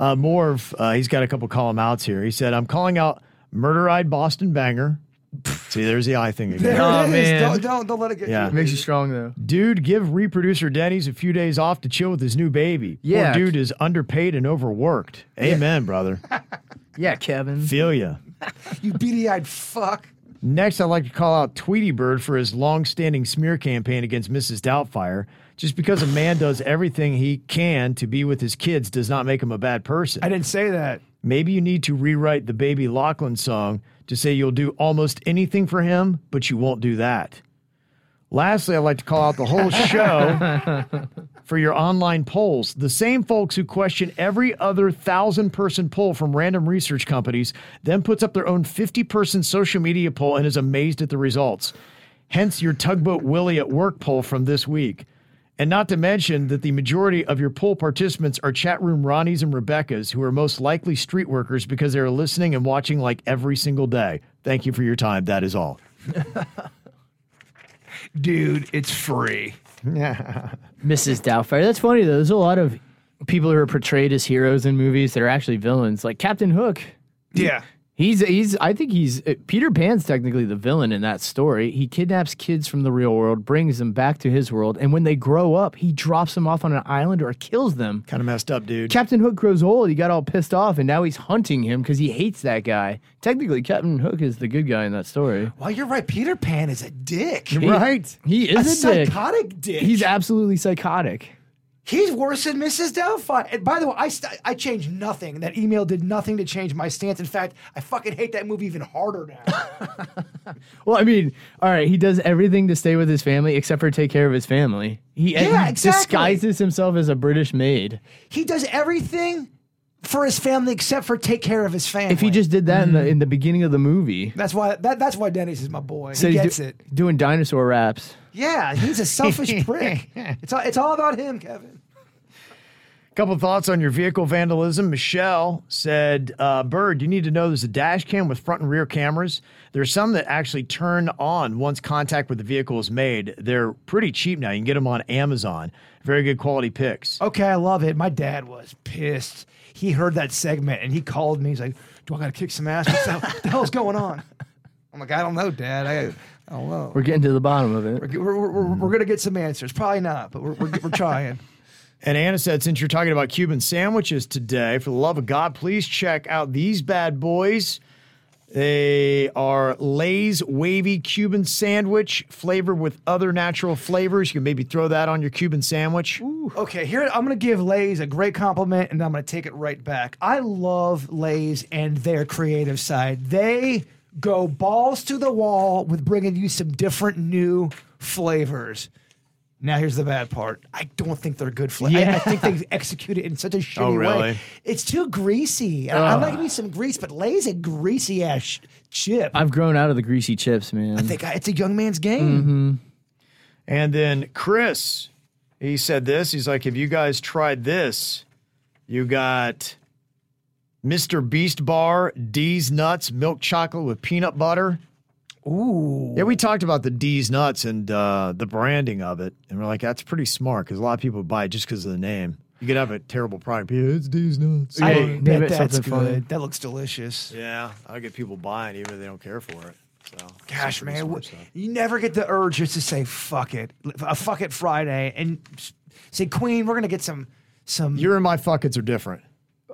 Uh, Morv, uh, he's got a couple column outs here. He said, I'm calling out Murder Eyed Boston Banger. See, there's the eye thing again. There Oh, it is. man. Don't, don't don't let it get Yeah. you. Makes you strong though. Dude, give reproducer Denny's a few days off to chill with his new baby. Yeah. Poor dude is underpaid and overworked. Amen, brother. Yeah, Kevin. Feel ya. You beady-eyed fuck. Next, I'd like to call out Tweety Bird for his long-standing smear campaign against Mrs. Doubtfire. Just because a man does everything he can to be with his kids does not make him a bad person. I didn't say that. Maybe you need to rewrite the Baby Lachlan song to say you'll do almost anything for him, but you won't do that. Lastly, I'd like to call out the whole show for your online polls. The same folks who question every other thousand person poll from random research companies then puts up their own 50 person social media poll and is amazed at the results. Hence your tugboat Willie at work poll from this week. And not to mention that the majority of your poll participants are chat room Ronnies and Rebeccas, who are most likely street workers because they are listening and watching like every single day. Thank you for your time. That is all. Dude, it's free. Mrs. Doubtfire. That's funny though. There's a lot of people who are portrayed as heroes in movies that are actually villains, like Captain Hook. Yeah. He's he's I think he's uh, Peter Pan's technically the villain in that story. He kidnaps kids from the real world, brings them back to his world, and when they grow up, he drops them off on an island or kills them. Kind of messed up, dude. Captain Hook grows old. He got all pissed off, and now he's hunting him because he hates that guy. Technically, Captain Hook is the good guy in that story. Well, you're right. Peter Pan is a dick. He- He is a a, dick. psychotic dick. He's absolutely psychotic. He's worse than Mrs. Doubtfire. And by the way, I st- I changed nothing. That email did nothing to change my stance. In fact, I fucking hate that movie even harder now. Well, I mean, all right, he does everything to stay with his family except for take care of his family. He, Yeah, he exactly. disguises himself as a British maid. he does everything for his family except for take care of his family. If he just did that in the in the beginning of the movie, that's why that, that's why Dennis is my boy. so he gets do- it. doing dinosaur raps. Yeah, he's a selfish prick. It's all, it's all about him, Kevin. Couple thoughts on your vehicle vandalism. Michelle said, uh, Bird, you need to know there's a dash cam with front and rear cameras. There's some that actually turn on once contact with the vehicle is made. They're pretty cheap now. You can get them on Amazon. Very good quality pics. Okay, I love it. My dad was pissed. He heard that segment and he called me. He's like, "Do I got to kick some ass? What the, what the hell's going on?" I'm like, "I don't know, Dad. I, I don't know. We're getting to the bottom of it. We're, we're, we're, we're gonna get some answers. Probably not, but we're, we're, we're trying." And Anna said, since you're talking about Cuban sandwiches today, for the love of God, please check out these bad boys. They are Lay's wavy Cuban sandwich flavored with other natural flavors. You can maybe throw that on your Cuban sandwich. Okay, here I'm gonna give Lay's a great compliment, and I'm gonna take it right back. I love Lay's and their creative side. They go balls to the wall with bringing you some different new flavors. Now here's the bad part. I don't think they're good flavor. I, I think they execute it in such a shitty Oh, really? way. It's too greasy. I, I like me some grease, but Lay's a greasy ass sh- chip. I've grown out of the greasy chips, man. I think I, it's a young man's game. Mm-hmm. And then Chris, he said this. He's like, "Have you guys tried this? You got Mr. Beast Bar, Deez Nuts, milk chocolate with peanut butter." Ooh. Yeah, we talked about the Deez Nuts and uh, the branding of it, and we're like, that's pretty smart because a lot of people buy it just because of the name. You could have a terrible product. Yeah, it's Deez Nuts. I Yeah, bet name it that's something funny. good. That looks delicious. Yeah, I get people buying even if they don't care for it. So, Gosh, man, smart wh- stuff. you never get the urge just to say "fuck it," a "fuck it" Friday, and say, "Queen, we're gonna get some some." Your and my fuckets are different.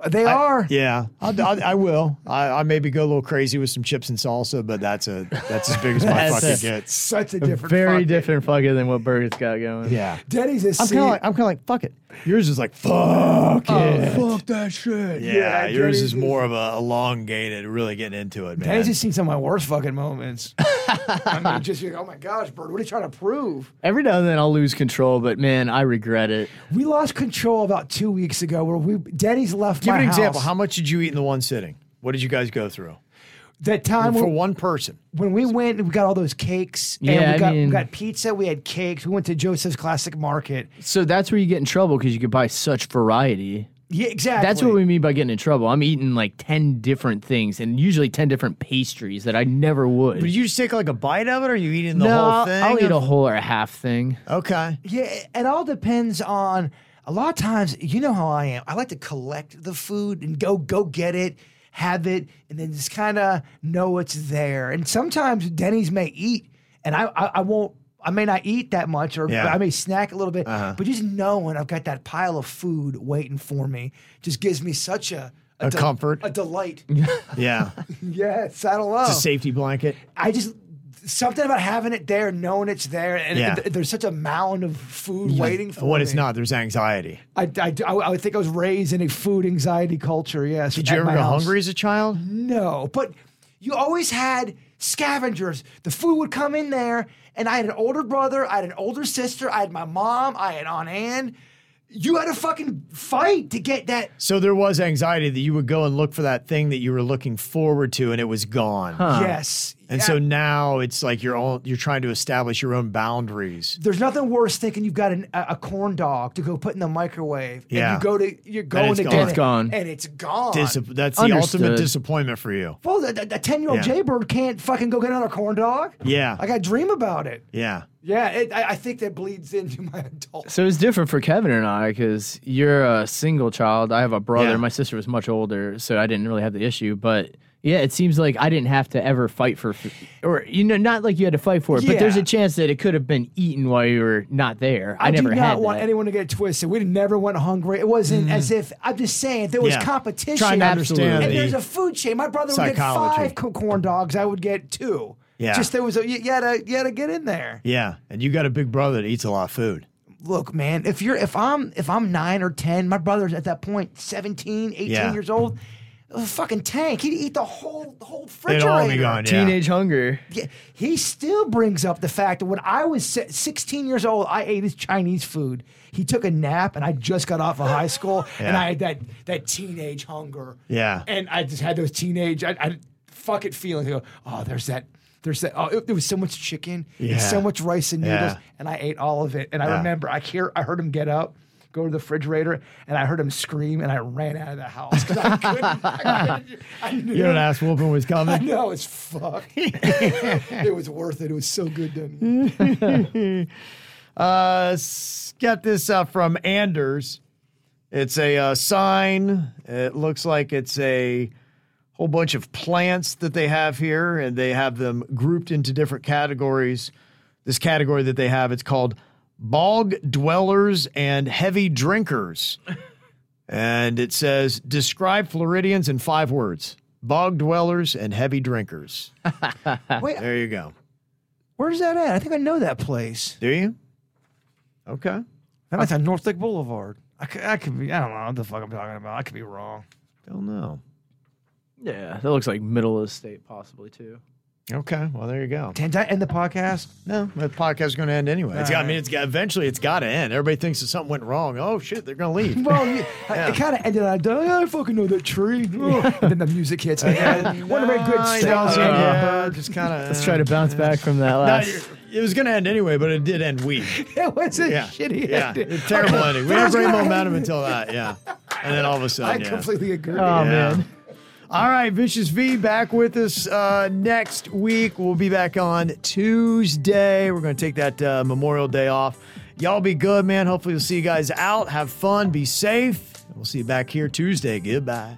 They are. Yeah, I'll, I'll, I will. I, I maybe go a little crazy with some chips and salsa, but that's a that's as big as my fucking gets. Such a different. Very fuck it. different fucking than what Burger's got going. Yeah, Denny's is. I'm kind of like I'm kind of like fuck it. Yours is like fuck oh, it. fuck that shit. yeah, yours Denny's is more of a elongated, really getting into it, man. Denny's has seen some of my worst fucking moments. I mean, just like, oh my gosh, Bird, what are you trying to prove? Every now and then I'll lose control, but man, I regret it. We lost control about two weeks ago where we Denny's left Give my an example. How much did you eat in the one sitting? What did you guys go through that time for when, one person? when we went and we got all those cakes and Yeah, we I got, mean- we got pizza, we had cakes, we went to Joseph's Classic Market. So that's where you get in trouble because you could buy such variety. Yeah, exactly. That's what we mean by getting in trouble. I'm eating like 10 different things and usually 10 different pastries that I never would. But you just take like a bite of it, or are you eating the no, whole I'll- thing? I'll eat a whole or a half thing. Okay. Yeah, it all depends on. A lot of times, you know how I am. I like to collect the food and go go get it, have it, and then just kind of know it's there. And sometimes Denny's may eat, and I I, I won't. I may not eat that much, or Yeah. Uh-huh. I may snack a little bit. But just knowing I've got that pile of food waiting for me just gives me such a A comfort. a delight. Yeah. yeah, saddle up. It's a safety blanket. I just something about having it there, knowing it's there, and Yeah. th- there's such a mound of food waiting for When me. it's not, there's anxiety. I, I, I, I think I was raised in a food anxiety culture. Yes. Did you ever go house. hungry as a child? No, but you always had scavengers. The food would come in there, and I had an older brother, I had an older sister, I had my mom, I had Aunt Anne. You had to fucking fight to get that. So there was anxiety that you would go and look for that thing that you were looking forward to, and it was gone. Yes. And Yeah. so now it's like you're all, you're trying to establish your own boundaries. There's nothing worse thinking you've got an, a, a corn dog to go put in the microwave. Yeah. And you go to you're going it's to gone. get It's it, gone. and it's gone. Dis- that's the ultimate disappointment for you. well, the ten year old Yeah. Jaybird can't fucking go get another corn dog. Yeah. Like I dream about it. Yeah. Yeah, it, I, I think that bleeds into my adult. So it's different for Kevin and I because you're a single child. I have a brother. Yeah. My sister was much older, so I didn't really have the issue. But yeah, it seems like I didn't have to ever fight for, or you know, not like you had to fight for it, but there's a chance that it could have been eaten while you were not there. I, I, never do not had want that. anyone to get twisted. We never went hungry. It wasn't mm. as if I'm just saying there was Yeah. competition. Trying to understand and the there's a food chain. My brother would get psychology. five co- corn dogs. I would get two. Yeah. Just there was a you, you had to you had to get in there. Yeah. And you got a big brother that eats a lot of food. Look, man, if you're if I'm if I'm nine or ten, my brother's at that point 17, 18 Yeah. years old. A fucking tank. He'd eat the whole the whole They'd refrigerator. all be gone. Yeah. Teenage hunger. Yeah, he still brings up the fact that when I was 16 years old, I ate his Chinese food. He took a nap, and I just got off of high school, and I had that that teenage hunger. Yeah. and I just had those teenage, I, I fuck it feelings. I go, oh, there's that. There's that. Oh, it, there was so much chicken Yeah. and so much rice and noodles, Yeah. and I ate all of it. And I Yeah. remember, I hear, I heard him get up, go to the refrigerator, and I heard him scream, and I ran out of the house because I couldn't. I, couldn't I knew. You know, an ass whooping was I coming. know it's fucked. it was worth it. It was so good to me. Uh, get this uh, from Anders. It's a uh, sign. It looks like it's a whole bunch of plants that they have here, and they have them grouped into different categories. This category that they have, it's called bog dwellers and heavy drinkers. and it says, describe Floridians in five words bog dwellers and heavy drinkers. Wait, There you go. where's that at? I think I know that place. Do you? Okay. That's on North Lake Boulevard. I could, I could be. I don't know what the fuck I'm talking about. I could be wrong. Don't know. Yeah, that looks like middle of the state, possibly too. Okay, well there you go. Can I end the podcast? No, the podcast is going to end anyway. It's got, I mean, it's got, eventually it's got to end. Everybody thinks that something went wrong. Oh shit, they're going to leave. Well, you, Yeah. it kind of ended on, "Oh, I fucking know that tree. Oh, and then the music hits. Uh, and one of very good I songs. know, yeah, just kind of. Let's try to bounce back from that No, it was going to end anyway, but it did end weak. It was a Yeah, shitty yeah, ending. a terrible ending. We that had was great momentum until that, yeah, and then all of a sudden, yeah. completely agree. Oh Yeah. man. All right, Vicious V back with us uh, next week. We'll be back on Tuesday. We're going to take that uh, Memorial Day off. Y'all be good, man. Hopefully, we'll see you guys out. Have fun. Be safe. We'll see you back here Tuesday. Goodbye.